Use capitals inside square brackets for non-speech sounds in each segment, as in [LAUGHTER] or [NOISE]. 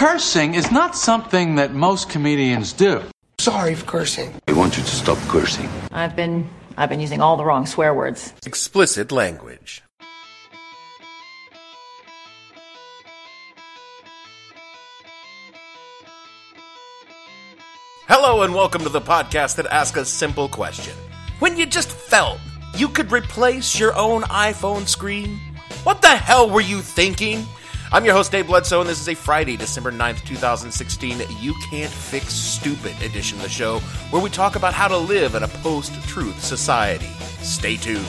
cursing is not something that most comedians do. Sorry for cursing. I want you to stop cursing. I've been I've been using all the wrong swear words. explicit language. Hello and welcome to the podcast that asks a simple question. When you just felt you could replace your own iPhone screen, what the hell were you thinking? I'm your host, Dave Bledsoe, and this is a Friday, December 9th, 2016, You Can't Fix Stupid edition of the show, where we talk about how to live in a post truth society. Stay tuned.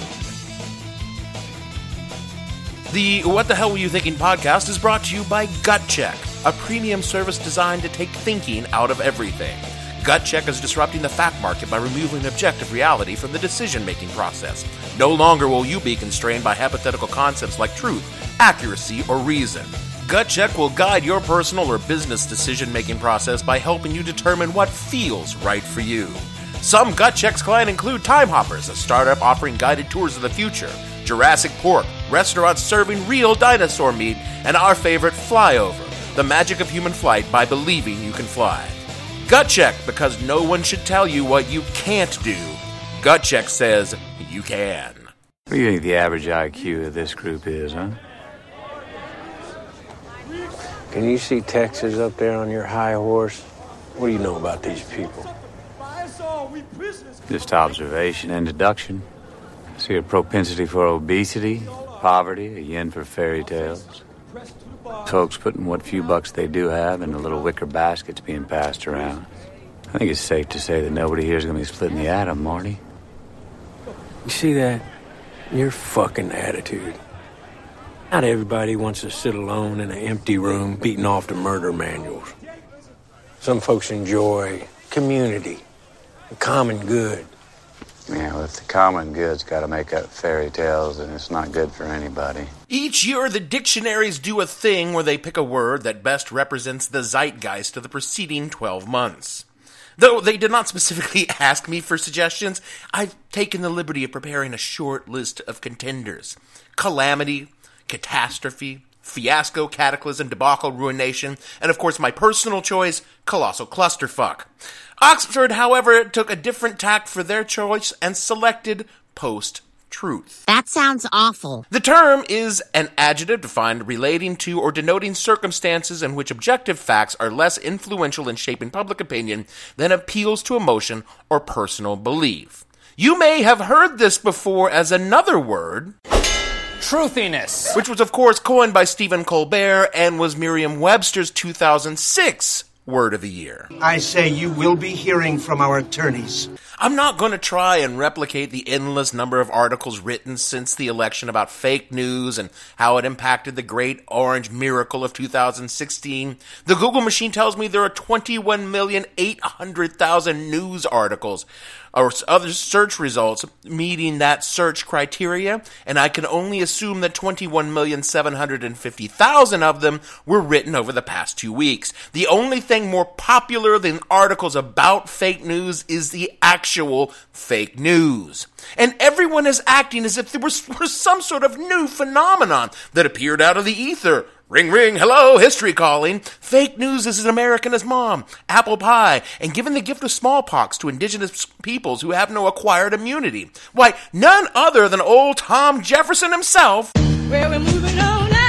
The What the Hell Were You Thinking podcast is brought to you by Gut Check, a premium service designed to take thinking out of everything. Gut Check is disrupting the fact market by removing objective reality from the decision making process. No longer will you be constrained by hypothetical concepts like truth, accuracy, or reason. Gut Check will guide your personal or business decision making process by helping you determine what feels right for you. Some Gut Checks clients include Time Hoppers, a startup offering guided tours of the future, Jurassic Pork, restaurants serving real dinosaur meat, and our favorite, Flyover, the magic of human flight by believing you can fly. Gut Check, because no one should tell you what you can't do. Gut Check says you can. What do you think the average IQ of this group is, huh? Can you see Texas up there on your high horse? What do you know about these people? Just observation and deduction. See a propensity for obesity, poverty, a yen for fairy tales. Folks putting what few bucks they do have in the little wicker baskets being passed around. I think it's safe to say that nobody here is going to be splitting the atom, Marty. You see that? Your fucking attitude. Not everybody wants to sit alone in an empty room beating off the murder manuals. Some folks enjoy community, the common good. Yeah, if the common good's got to make up fairy tales, then it's not good for anybody. Each year, the dictionaries do a thing where they pick a word that best represents the zeitgeist of the preceding 12 months. Though they did not specifically [LAUGHS] ask me for suggestions, I've taken the liberty of preparing a short list of contenders calamity, catastrophe, fiasco, cataclysm, debacle, ruination, and of course my personal choice, colossal clusterfuck. Oxford, however, took a different tack for their choice and selected post truth. That sounds awful. The term is an adjective defined relating to or denoting circumstances in which objective facts are less influential in shaping public opinion than appeals to emotion or personal belief. You may have heard this before as another word, Truthiness. which was of course coined by Stephen Colbert and was Merriam-Webster's 2006 word of the year. I say you will be hearing from our attorneys. I'm not going to try and replicate the endless number of articles written since the election about fake news and how it impacted the great orange miracle of 2016. The Google machine tells me there are 21,800,000 news articles or other search results meeting that search criteria, and I can only assume that 21,750,000 of them were written over the past two weeks. The only thing more popular than articles about fake news is the actual fake news. And everyone is acting as if there [LAUGHS] was, some sort of new phenomenon that appeared out of the ether. Ring, ring, hello, history calling. Fake news is as American as mom, apple pie, and giving the gift of smallpox to indigenous peoples who have no acquired immunity. Why, none other than old Tom Jefferson himself. Well, we're moving on now.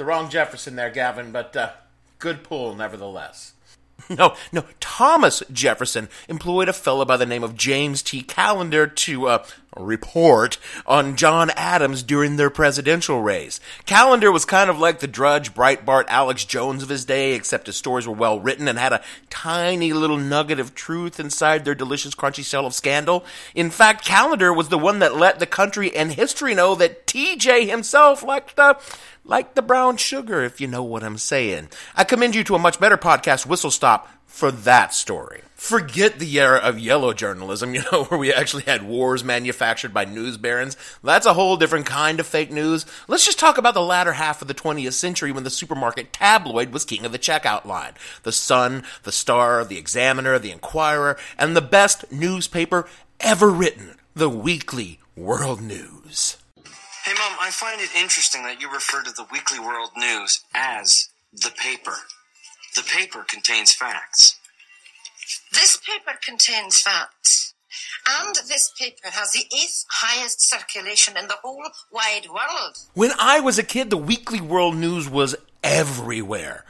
The wrong Jefferson there, Gavin, but uh, good pull nevertheless. [LAUGHS] No, no, Thomas Jefferson employed a fellow by the name of James T. Callender to uh, report on John Adams during their presidential race. Callender was kind of like the Drudge, Breitbart, Alex Jones of his day, except his stories were well written and had a tiny little nugget of truth inside their delicious, crunchy shell of scandal. In fact, Callender was the one that let the country and history know that TJ himself liked the like the brown sugar, if you know what I'm saying. I commend you to a much better podcast, Whistle Stop, for that story. Forget the era of yellow journalism, [LAUGHS] you know, where we actually had wars manufactured by news barons. That's a whole different kind of fake news. Let's just talk about the latter half of the 20th century when the supermarket tabloid was king of the checkout line. The Sun, the Star, the Examiner, the Inquirer, and the best newspaper ever written, the Weekly World News. Hey, Mom, I find it interesting that you refer to the Weekly World News as the paper. The paper contains facts. This paper contains facts. And this paper has the eighth highest circulation in the whole wide world. When I was a kid, the Weekly World News was everywhere.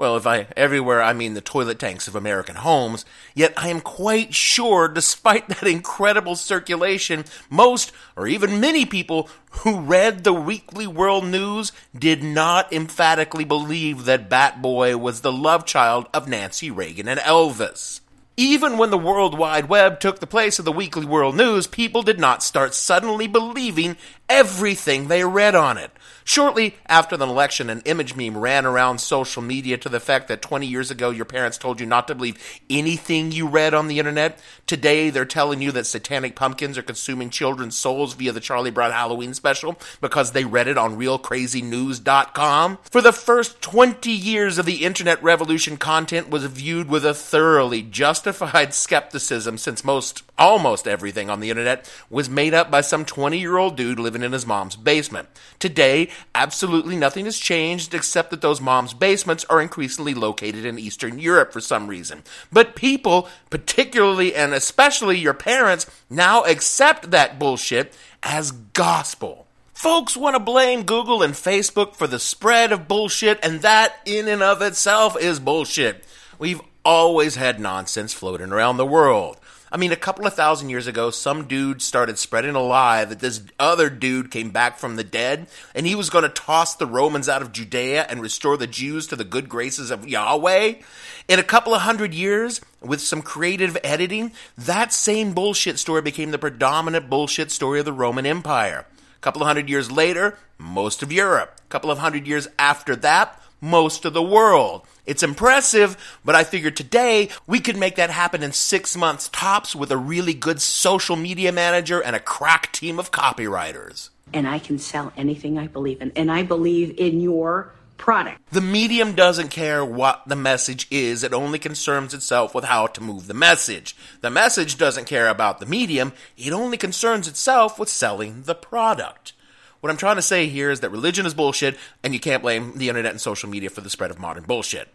Well, if I everywhere, I mean the toilet tanks of American homes. Yet I am quite sure, despite that incredible circulation, most or even many people who read the Weekly World News did not emphatically believe that Bat Boy was the love child of Nancy Reagan and Elvis. Even when the World Wide Web took the place of the Weekly World News, people did not start suddenly believing everything they read on it. Shortly after the election, an image meme ran around social media to the effect that 20 years ago your parents told you not to believe anything you read on the internet. Today they're telling you that satanic pumpkins are consuming children's souls via the Charlie Brown Halloween special because they read it on realcrazynews.com. For the first 20 years of the internet revolution, content was viewed with a thoroughly justified skepticism since most, almost everything on the internet was made up by some 20 year old dude living in his mom's basement. Today, absolutely nothing has changed except that those moms' basements are increasingly located in Eastern Europe for some reason. But people, particularly and especially your parents, now accept that bullshit as gospel. Folks want to blame Google and Facebook for the spread of bullshit, and that in and of itself is bullshit. We've always had nonsense floating around the world. I mean, a couple of thousand years ago, some dude started spreading a lie that this other dude came back from the dead and he was going to toss the Romans out of Judea and restore the Jews to the good graces of Yahweh. In a couple of hundred years, with some creative editing, that same bullshit story became the predominant bullshit story of the Roman Empire. A couple of hundred years later, most of Europe. A couple of hundred years after that, most of the world. It's impressive, but I figured today we could make that happen in six months tops with a really good social media manager and a crack team of copywriters. And I can sell anything I believe in. And I believe in your product. The medium doesn't care what the message is, it only concerns itself with how to move the message. The message doesn't care about the medium, it only concerns itself with selling the product. What I'm trying to say here is that religion is bullshit, and you can't blame the internet and social media for the spread of modern bullshit.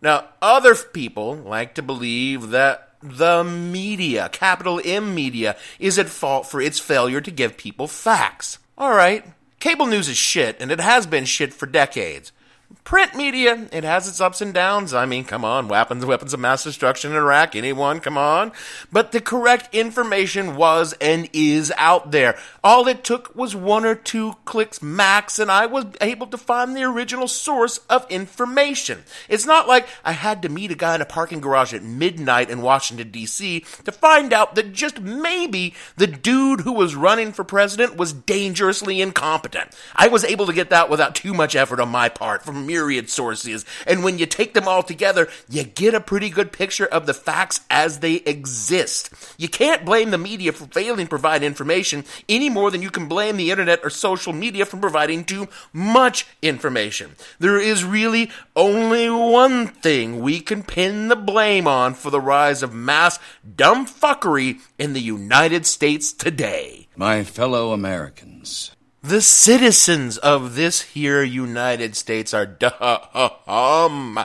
Now, other people like to believe that the media, capital M media, is at fault for its failure to give people facts. Alright, cable news is shit, and it has been shit for decades. Print media, it has its ups and downs. I mean, come on, weapons, weapons of mass destruction in Iraq, anyone, come on. But the correct information was and is out there. All it took was one or two clicks max, and I was able to find the original source of information. It's not like I had to meet a guy in a parking garage at midnight in Washington, D.C. to find out that just maybe the dude who was running for president was dangerously incompetent. I was able to get that without too much effort on my part from myriad sources, and when you take them all together, you get a pretty good picture of the facts as they exist. You can't blame the media for failing to provide information any more than you can blame the internet or social media for providing too much information. There is really only one thing we can pin the blame on for the rise of mass dumb fuckery in the United States today. My fellow Americans. The citizens of this here United States are [LAUGHS] dumb.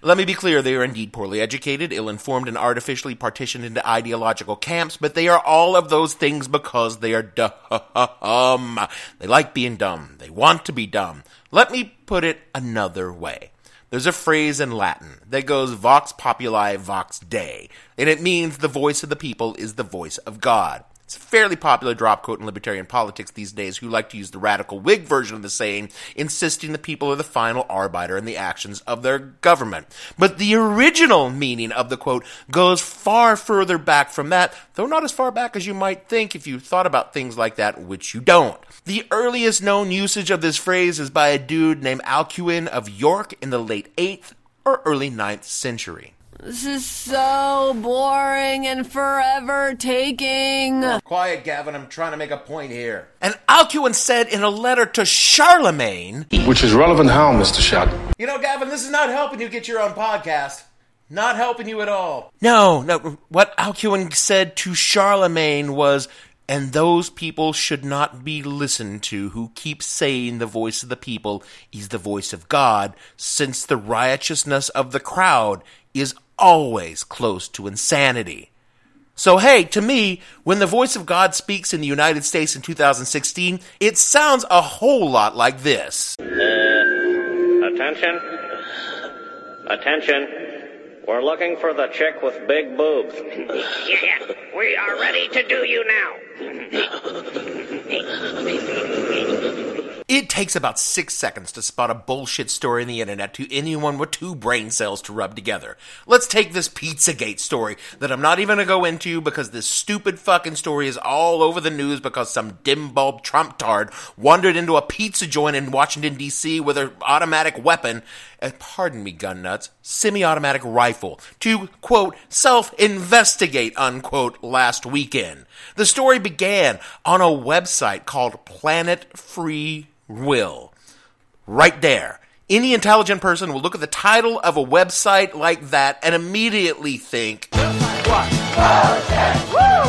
Let me be clear, they are indeed poorly educated, ill-informed, and artificially partitioned into ideological camps, but they are all of those things because they are dumb. They like being dumb. They want to be dumb. Let me put it another way. There's a phrase in Latin that goes vox populi vox dei, and it means the voice of the people is the voice of God. It's a fairly popular drop quote in libertarian politics these days who like to use the radical Whig version of the saying, insisting the people are the final arbiter in the actions of their government. But the original meaning of the quote goes far further back from that, though not as far back as you might think if you thought about things like that, which you don't. The earliest known usage of this phrase is by a dude named Alcuin of York in the late 8th or early 9th century. This is so boring and forever taking. Quiet, Gavin. I'm trying to make a point here. And Alcuin said in a letter to Charlemagne, Which is relevant how, Mr. Shot? You know, Gavin, this is not helping you get your own podcast. Not helping you at all. No, no. What Alcuin said to Charlemagne was, and those people should not be listened to who keep saying the voice of the people is the voice of God, since the riotousness of the crowd is always close to insanity. So, hey, to me, when the voice of God speaks in the United States in 2016, it sounds a whole lot like this. Uh, attention. Attention. We're looking for the chick with big boobs. yeah, we are ready to do you now. [LAUGHS] It takes about six seconds to spot a bullshit story on the internet to anyone with two brain cells to rub together. Let's take this Pizzagate story that I'm not even gonna go into because this stupid fucking story is all over the news because some dim bulb Trump tard wandered into a pizza joint in Washington D.C. with an automatic weapon, uh, pardon me, gun nuts, semi-automatic rifle to quote self-investigate unquote last weekend. The story began on a website called Planet Free Will. Right there. Any intelligent person will look at the title of a website like that and immediately think,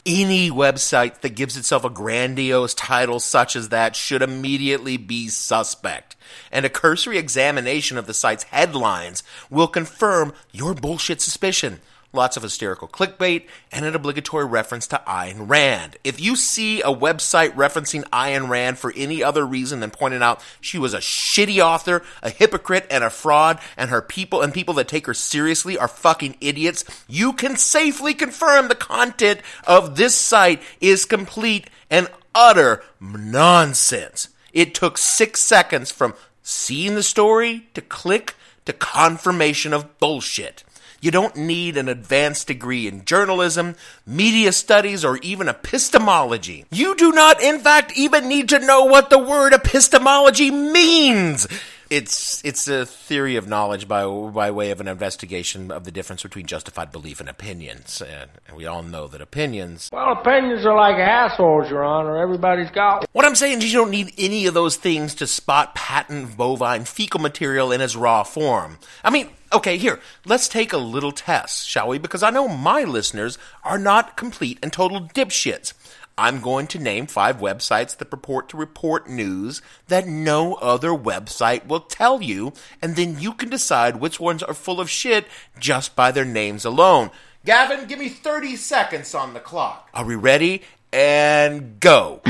any website that gives itself a grandiose title such as that should immediately be suspect. And a cursory examination of the site's headlines will confirm your bullshit suspicion. Lots of hysterical clickbait and an obligatory reference to Ayn Rand. If you see a website referencing Ayn Rand for any other reason than pointing out she was a shitty author, a hypocrite, and a fraud, and her people and people that take her seriously are fucking idiots, you can safely confirm the content of this site is complete and utter nonsense. It took six seconds from seeing the story to click to confirmation of bullshit. You don't need an advanced degree in journalism, media studies, or even epistemology. You do not, in fact, even need to know what the word epistemology means. It's it's a theory of knowledge by by way of an investigation of the difference between justified belief and opinions. Uh, and we all know that opinions. Well, opinions are like assholes, Your Honor. Everybody's got one. What I'm saying is you don't need any of those things to spot patent bovine fecal material in its raw form. I mean, okay, here, let's take a little test, shall we? Because I know my listeners are not complete and total dipshits. I'm going to name five websites that purport to report news that no other website will tell you, and then you can decide which ones are full of shit just by their names alone. Gavin, give me 30 seconds on the clock. Are we ready? And go.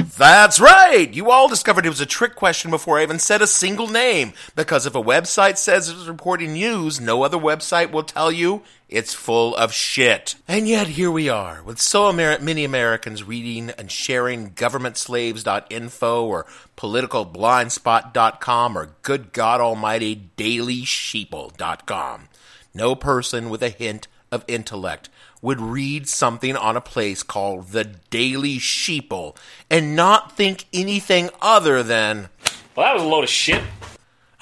Mm-hmm. That's right! You all discovered it was a trick question before I even said a single name. Because if a website says it's reporting news, no other website will tell you it's full of shit. And yet here we are, with so Amer- many Americans reading and sharing governmentslaves.info or politicalblindspot.com or good God almighty dailysheeple.com. No person with a hint of intellect would read something on a place called the Daily Sheeple and not think anything other than, well, that was a load of shit.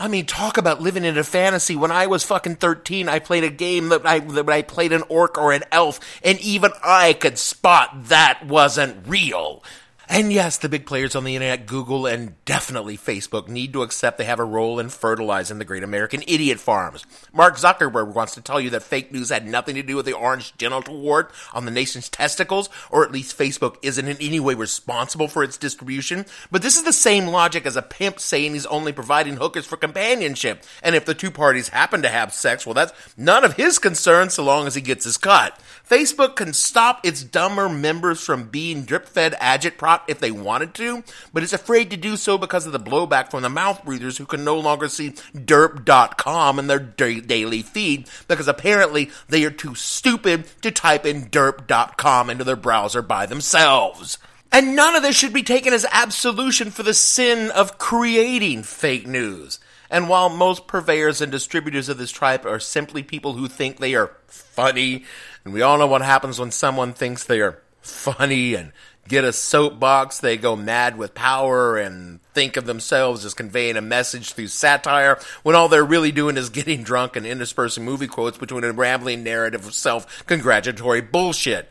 I mean, talk about living in a fantasy. When I was fucking 13, I played a game that I, that I played an orc or an elf, and even I could spot that wasn't real. And yes, the big players on the internet, Google and definitely Facebook, need to accept they have a role in fertilizing the great American idiot farms. Mark Zuckerberg wants to tell you that fake news had nothing to do with the orange genital wart on the nation's testicles, or at least Facebook isn't in any way responsible for its distribution. But this is the same logic as a pimp saying he's only providing hookers for companionship. And if the two parties happen to have sex, well, that's none of his concern so long as he gets his cut. Facebook can stop its dumber members from being drip fed agitprop if they wanted to, but is afraid to do so because of the blowback from the mouth breathers who can no longer see derp.com in their da- daily feed because apparently they are too stupid to type in derp.com into their browser by themselves. And none of this should be taken as absolution for the sin of creating fake news. And while most purveyors and distributors of this type are simply people who think they are funny, and we all know what happens when someone thinks they are funny and get a soapbox, they go mad with power and think of themselves as conveying a message through satire, when all they're really doing is getting drunk and interspersing movie quotes between a rambling narrative of self congratulatory bullshit.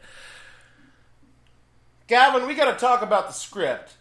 Gavin, we gotta talk about the script.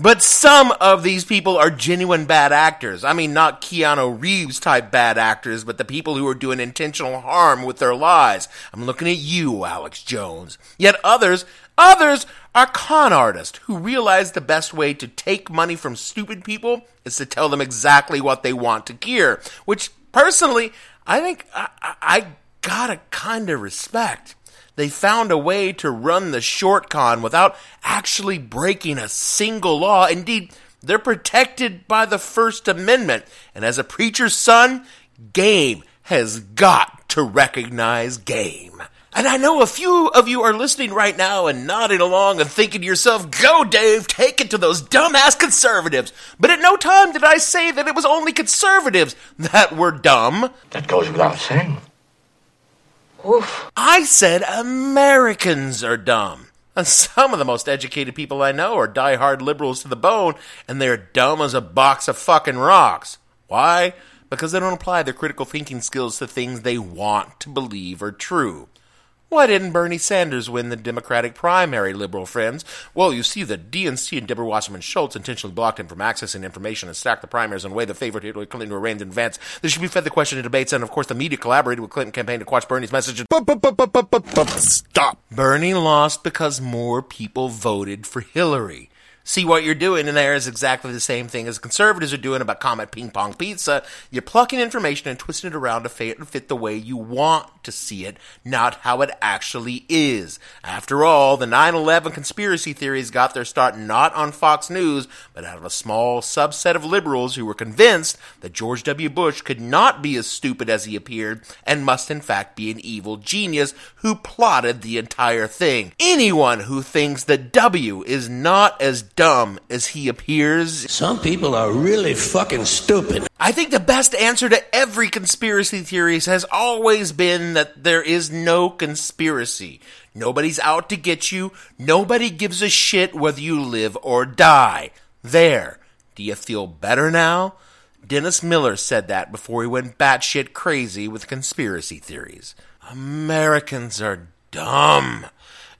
But some of these people are genuine bad actors. I mean, not Keanu Reeves type bad actors, but the people who are doing intentional harm with their lies. I'm looking at you, Alex Jones. Yet others, others are con artists who realize the best way to take money from stupid people is to tell them exactly what they want to hear. Which, personally, I think I, I, gotta kinda respect they found a way to run the short con without actually breaking a single law. Indeed, they're protected by the First Amendment. And as a preacher's son, game has got to recognize game. And I know a few of you are listening right now and nodding along and thinking to yourself, go Dave, take it to those dumbass conservatives. But at no time did I say that it was only conservatives that were dumb. That goes without saying. Oof. I said Americans are dumb. And some of the most educated people I know are die-hard liberals to the bone, and they're dumb as a box of fucking rocks. Why? Because they don't apply their critical thinking skills to things they want to believe are true. Why didn't Bernie Sanders win the Democratic primary, liberal friends? Well, you see, the DNC and Deborah Wasserman Schultz intentionally blocked him from accessing information and stacked the primaries in a way that favored Hillary Clinton who reigned in advance. This should be fed the question in debates, and of course, the media collaborated with Clinton campaign to quash Bernie's message. Stop. Bernie lost because more people voted for Hillary. See what you're doing in there is exactly the same thing as conservatives are doing about Comet Ping Pong Pizza. You're plucking information and twisting it around to fit, the way you want to see it, not how it actually is. After all, the 9-11 conspiracy theories got their start not on Fox News, but out of a small subset of liberals who were convinced that George W. Bush could not be as stupid as he appeared and must in fact be an evil genius who plotted the entire thing. Anyone who thinks that W is not as dumb as he appears. Some people are really fucking stupid. I think the best answer to every conspiracy theories has always been that there is no conspiracy. Nobody's out to get you. Nobody gives a shit whether you live or die. There. Do you feel better now? Dennis Miller said that before he went batshit crazy with conspiracy theories. Americans are dumb.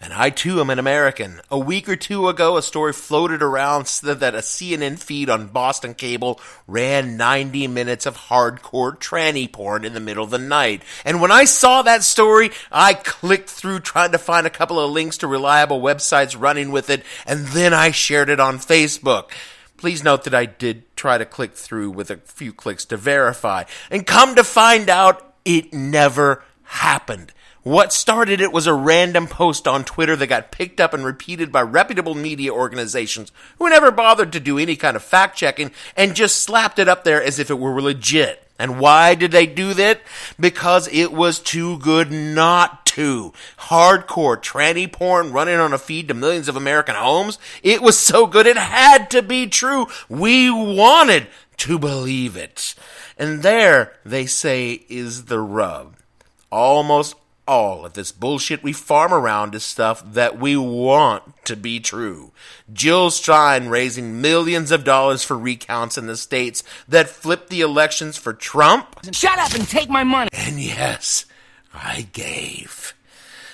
And I too am an American. A week or two ago, a story floated around that a CNN feed on Boston Cable ran 90 minutes of hardcore tranny porn in the middle of the night. And when I saw that story, I clicked through trying to find a couple of links to reliable websites running with it, and then I shared it on Facebook. Please note that I did try to click through with a few clicks to verify. And come to find out, it never happened. What started it was a random post on Twitter that got picked up and repeated by reputable media organizations who never bothered to do any kind of fact checking and just slapped it up there as if it were legit. And why did they do that? Because it was too good not to. Hardcore tranny porn running on a feed to millions of American homes. It was so good it had to be true. We wanted to believe it. And there, they say, is the rub. Almost all of this bullshit we farm around is stuff that we want to be true. Jill Stein raising millions of dollars for recounts in the states that flipped the elections for Trump. Shut up and take my money. And yes, I gave.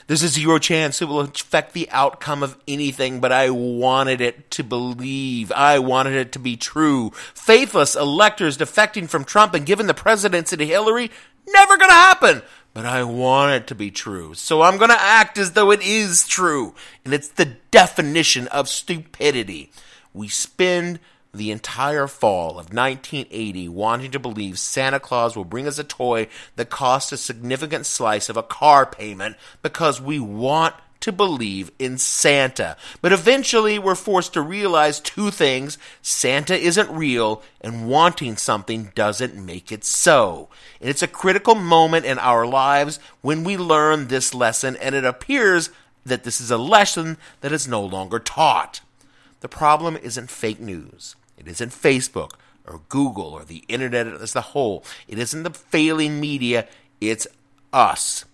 There's a zero chance it will affect the outcome of anything, but I wanted it to believe. I wanted it to be true. Faithless electors defecting from Trump and giving the presidency to Hillary, never gonna happen but I want it to be true. So I'm going to act as though it is true. And it's the definition of stupidity. We spend the entire fall of 1980 wanting to believe Santa Claus will bring us a toy that costs a significant slice of a car payment because we want to believe in Santa. But eventually, we're forced to realize two things Santa isn't real, and wanting something doesn't make it so. And it's a critical moment in our lives when we learn this lesson, and it appears that this is a lesson that is no longer taught. The problem isn't fake news, it isn't Facebook or Google or the internet as a whole, it isn't the failing media, it's us.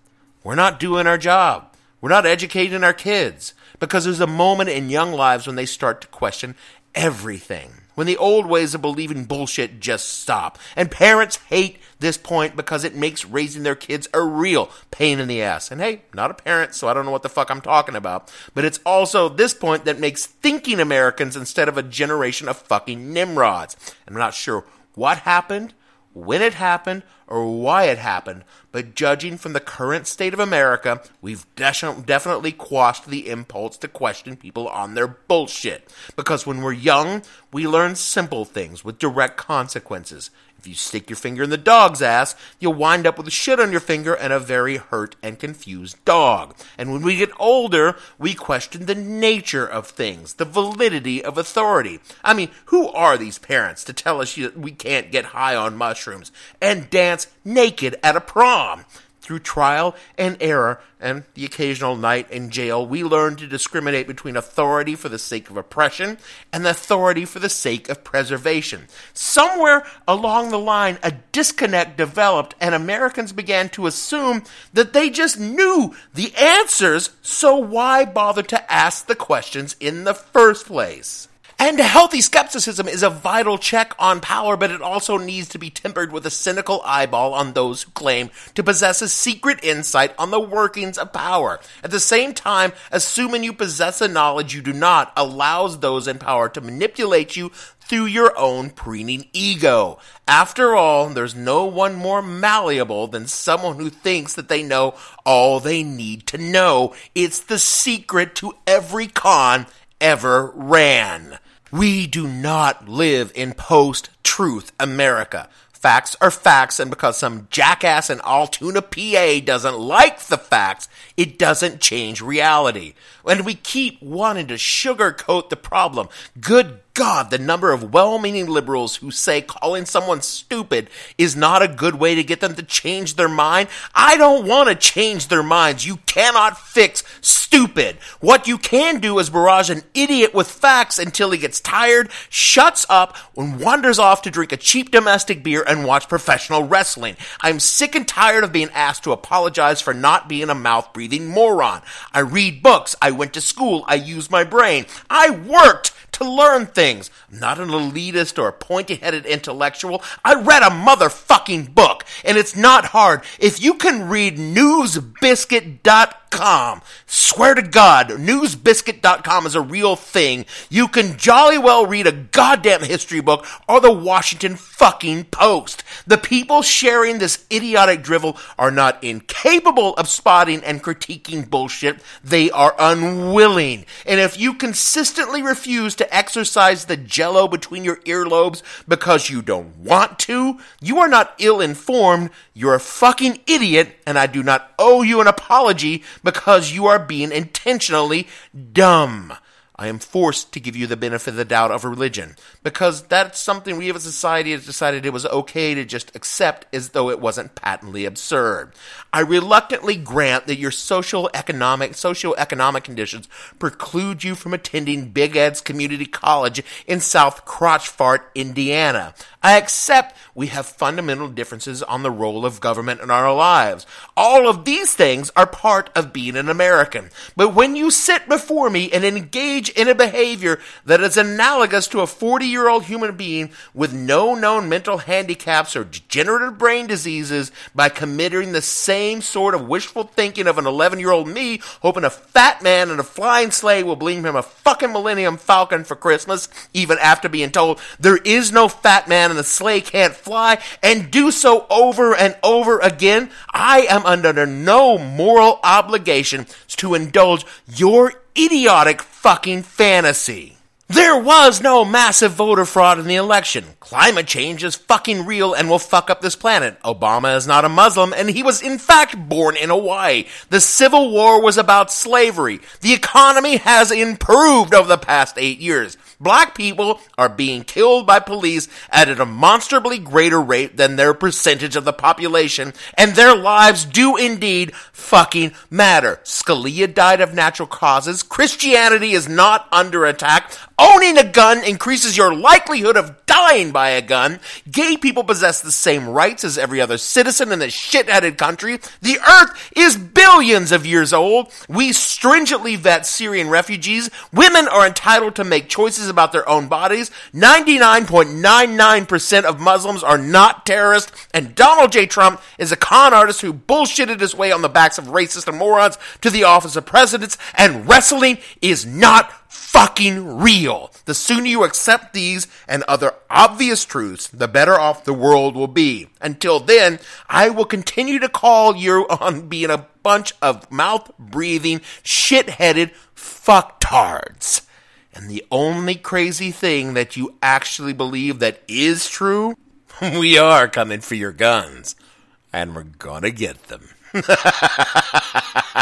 We're not doing our job. We're not educating our kids because there's a moment in young lives when they start to question everything. When the old ways of believing bullshit just stop. And parents hate this point because it makes raising their kids a real pain in the ass. And hey, not a parent, so I don't know what the fuck I'm talking about. But it's also this point that makes thinking Americans instead of a generation of fucking Nimrods. And I'm not sure what happened, when it happened, or why it happened, but judging from the current state of America, we've de- definitely quashed the impulse to question people on their bullshit. Because when we're young, we learn simple things with direct consequences. If you stick your finger in the dog's ass, you'll wind up with shit on your finger and a very hurt and confused dog. And when we get older, we question the nature of things, the validity of authority. I mean, who are these parents to tell us we can't get high on mushrooms and dance naked at a prom? Through trial and error and the occasional night in jail, we learn to discriminate between authority for the sake of oppression and authority for the sake of preservation. Somewhere along the line, a disconnect developed, and Americans began to assume that they just knew the answers, so why bother to ask the questions in the first place? And healthy skepticism is a vital check on power, but it also needs to be tempered with a cynical eyeball on those who claim to possess a secret insight on the workings of power. At the same time, assuming you possess a knowledge you do not allows those in power to manipulate you through your own preening ego. After all, there's no one more malleable than someone who thinks that they know all they need to know. It's the secret to every con ever ran. We do not live in post truth America. Facts are facts, and because some jackass in Altoona, PA doesn't like the facts, it doesn't change reality. And we keep wanting to sugarcoat the problem. Good God, the number of well meaning liberals who say calling someone stupid is not a good way to get them to change their mind. I don't want to change their minds. You cannot fix stupid. What you can do is barrage an idiot with facts until he gets tired, shuts up, and wanders off to drink a cheap domestic beer and watch professional wrestling. I'm sick and tired of being asked to apologize for not being a mouth breathing moron. I read books. I went to school. I use my brain. I worked to learn things. Not an elitist or a pointy headed intellectual. I read a motherfucking book, and it's not hard. If you can read newsbiscuit.com, swear to God, newsbiscuit.com is a real thing. You can jolly well read a goddamn history book or the Washington fucking Post. The people sharing this idiotic drivel are not incapable of spotting and critiquing bullshit. They are unwilling. And if you consistently refuse to exercise the jello between your earlobes because you don't want to, you are not ill informed. You're a fucking idiot, and I do not owe you an apology because you are being intentionally dumb. I am forced to give you the benefit of the doubt of religion because that's something we as a society has decided it was okay to just accept as though it wasn't patently absurd. I reluctantly grant that your social economic socioeconomic conditions preclude you from attending Big Ed's Community College in South Crotchfart, Indiana. I accept we have fundamental differences on the role of government in our lives. All of these things are part of being an American. But when you sit before me and engage in a behavior that is analogous to a 40 year old human being with no known mental handicaps or degenerative brain diseases by committing the same sort of wishful thinking of an 11 year old me, hoping a fat man in a flying sleigh will bring him a fucking Millennium Falcon for Christmas, even after being told there is no fat man and the sleigh can't fly, and do so over and over again, I am under no moral obligation to indulge your idiotic fucking fantasy. There was no massive voter fraud in the election. Climate change is fucking real and will fuck up this planet. Obama is not a Muslim and he was in fact born in Hawaii. The Civil War was about slavery. The economy has improved over the past eight years. Black people are being killed by police at a demonstrably greater rate than their percentage of the population, and their lives do indeed fucking matter. Scalia died of natural causes. Christianity is not under attack. Owning a gun increases your likelihood of dying by a gun. Gay people possess the same rights as every other citizen in this shit-headed country. The earth is billions of years old. We stringently vet Syrian refugees. Women are entitled to make choices about their own bodies. 99.99% of Muslims are not terrorists. And Donald J. Trump is a con artist who bullshitted his way on the backs of racists and morons to the office of presidents. And wrestling is not fucking real. The sooner you accept these and other obvious truths, the better off the world will be. Until then, I will continue to call you on being a bunch of mouth breathing, shit headed fucktards. And the only crazy thing that you actually believe that is true, [LAUGHS] we are coming for your guns. And we're gonna get them. [LAUGHS]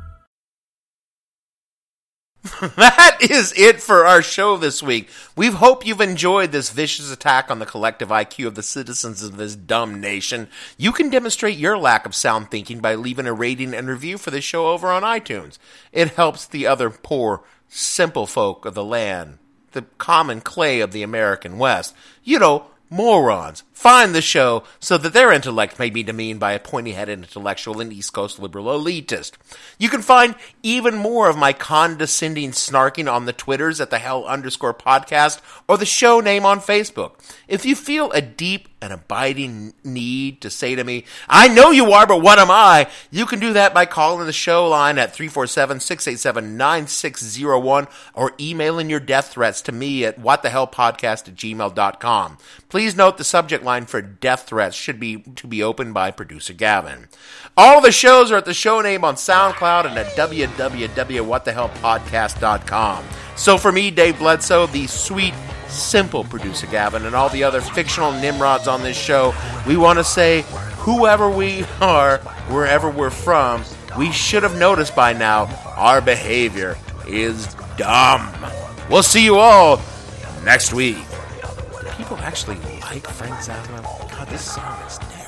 [LAUGHS] that is it for our show this week. We hope you've enjoyed this vicious attack on the collective IQ of the citizens of this dumb nation. You can demonstrate your lack of sound thinking by leaving a rating and review for the show over on iTunes. It helps the other poor, simple folk of the land, the common clay of the American West. You know, morons. Find the show so that their intellect may be demeaned by a pointy headed intellectual and East Coast liberal elitist. You can find even more of my condescending snarking on the Twitters at the hell underscore podcast or the show name on Facebook. If you feel a deep and abiding need to say to me, I know you are, but what am I? You can do that by calling the show line at 347-687-9601 or emailing your death threats to me at whatthehellpodcast at gmail.com. Please note the subject line for death threats should be to be opened by producer Gavin. All the shows are at the show name on SoundCloud and at www.whatthehellpodcast.com. So for me, Dave Bledsoe, the sweet, simple producer Gavin, and all the other fictional Nimrods on this show, we want to say, whoever we [LAUGHS] are, wherever we're from, we should have noticed by now our behavior is dumb. We'll see you all next week. People actually like Frank Zappa? God, this song is terrible.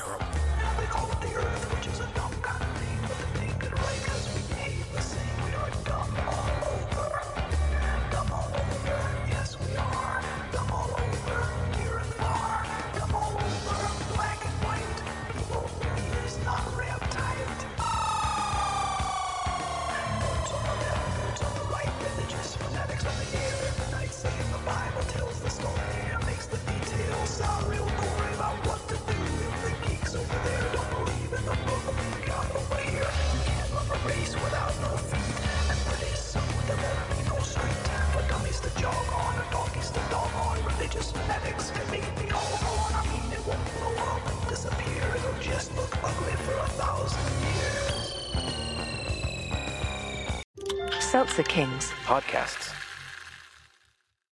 Seltzer Kings. Podcasts.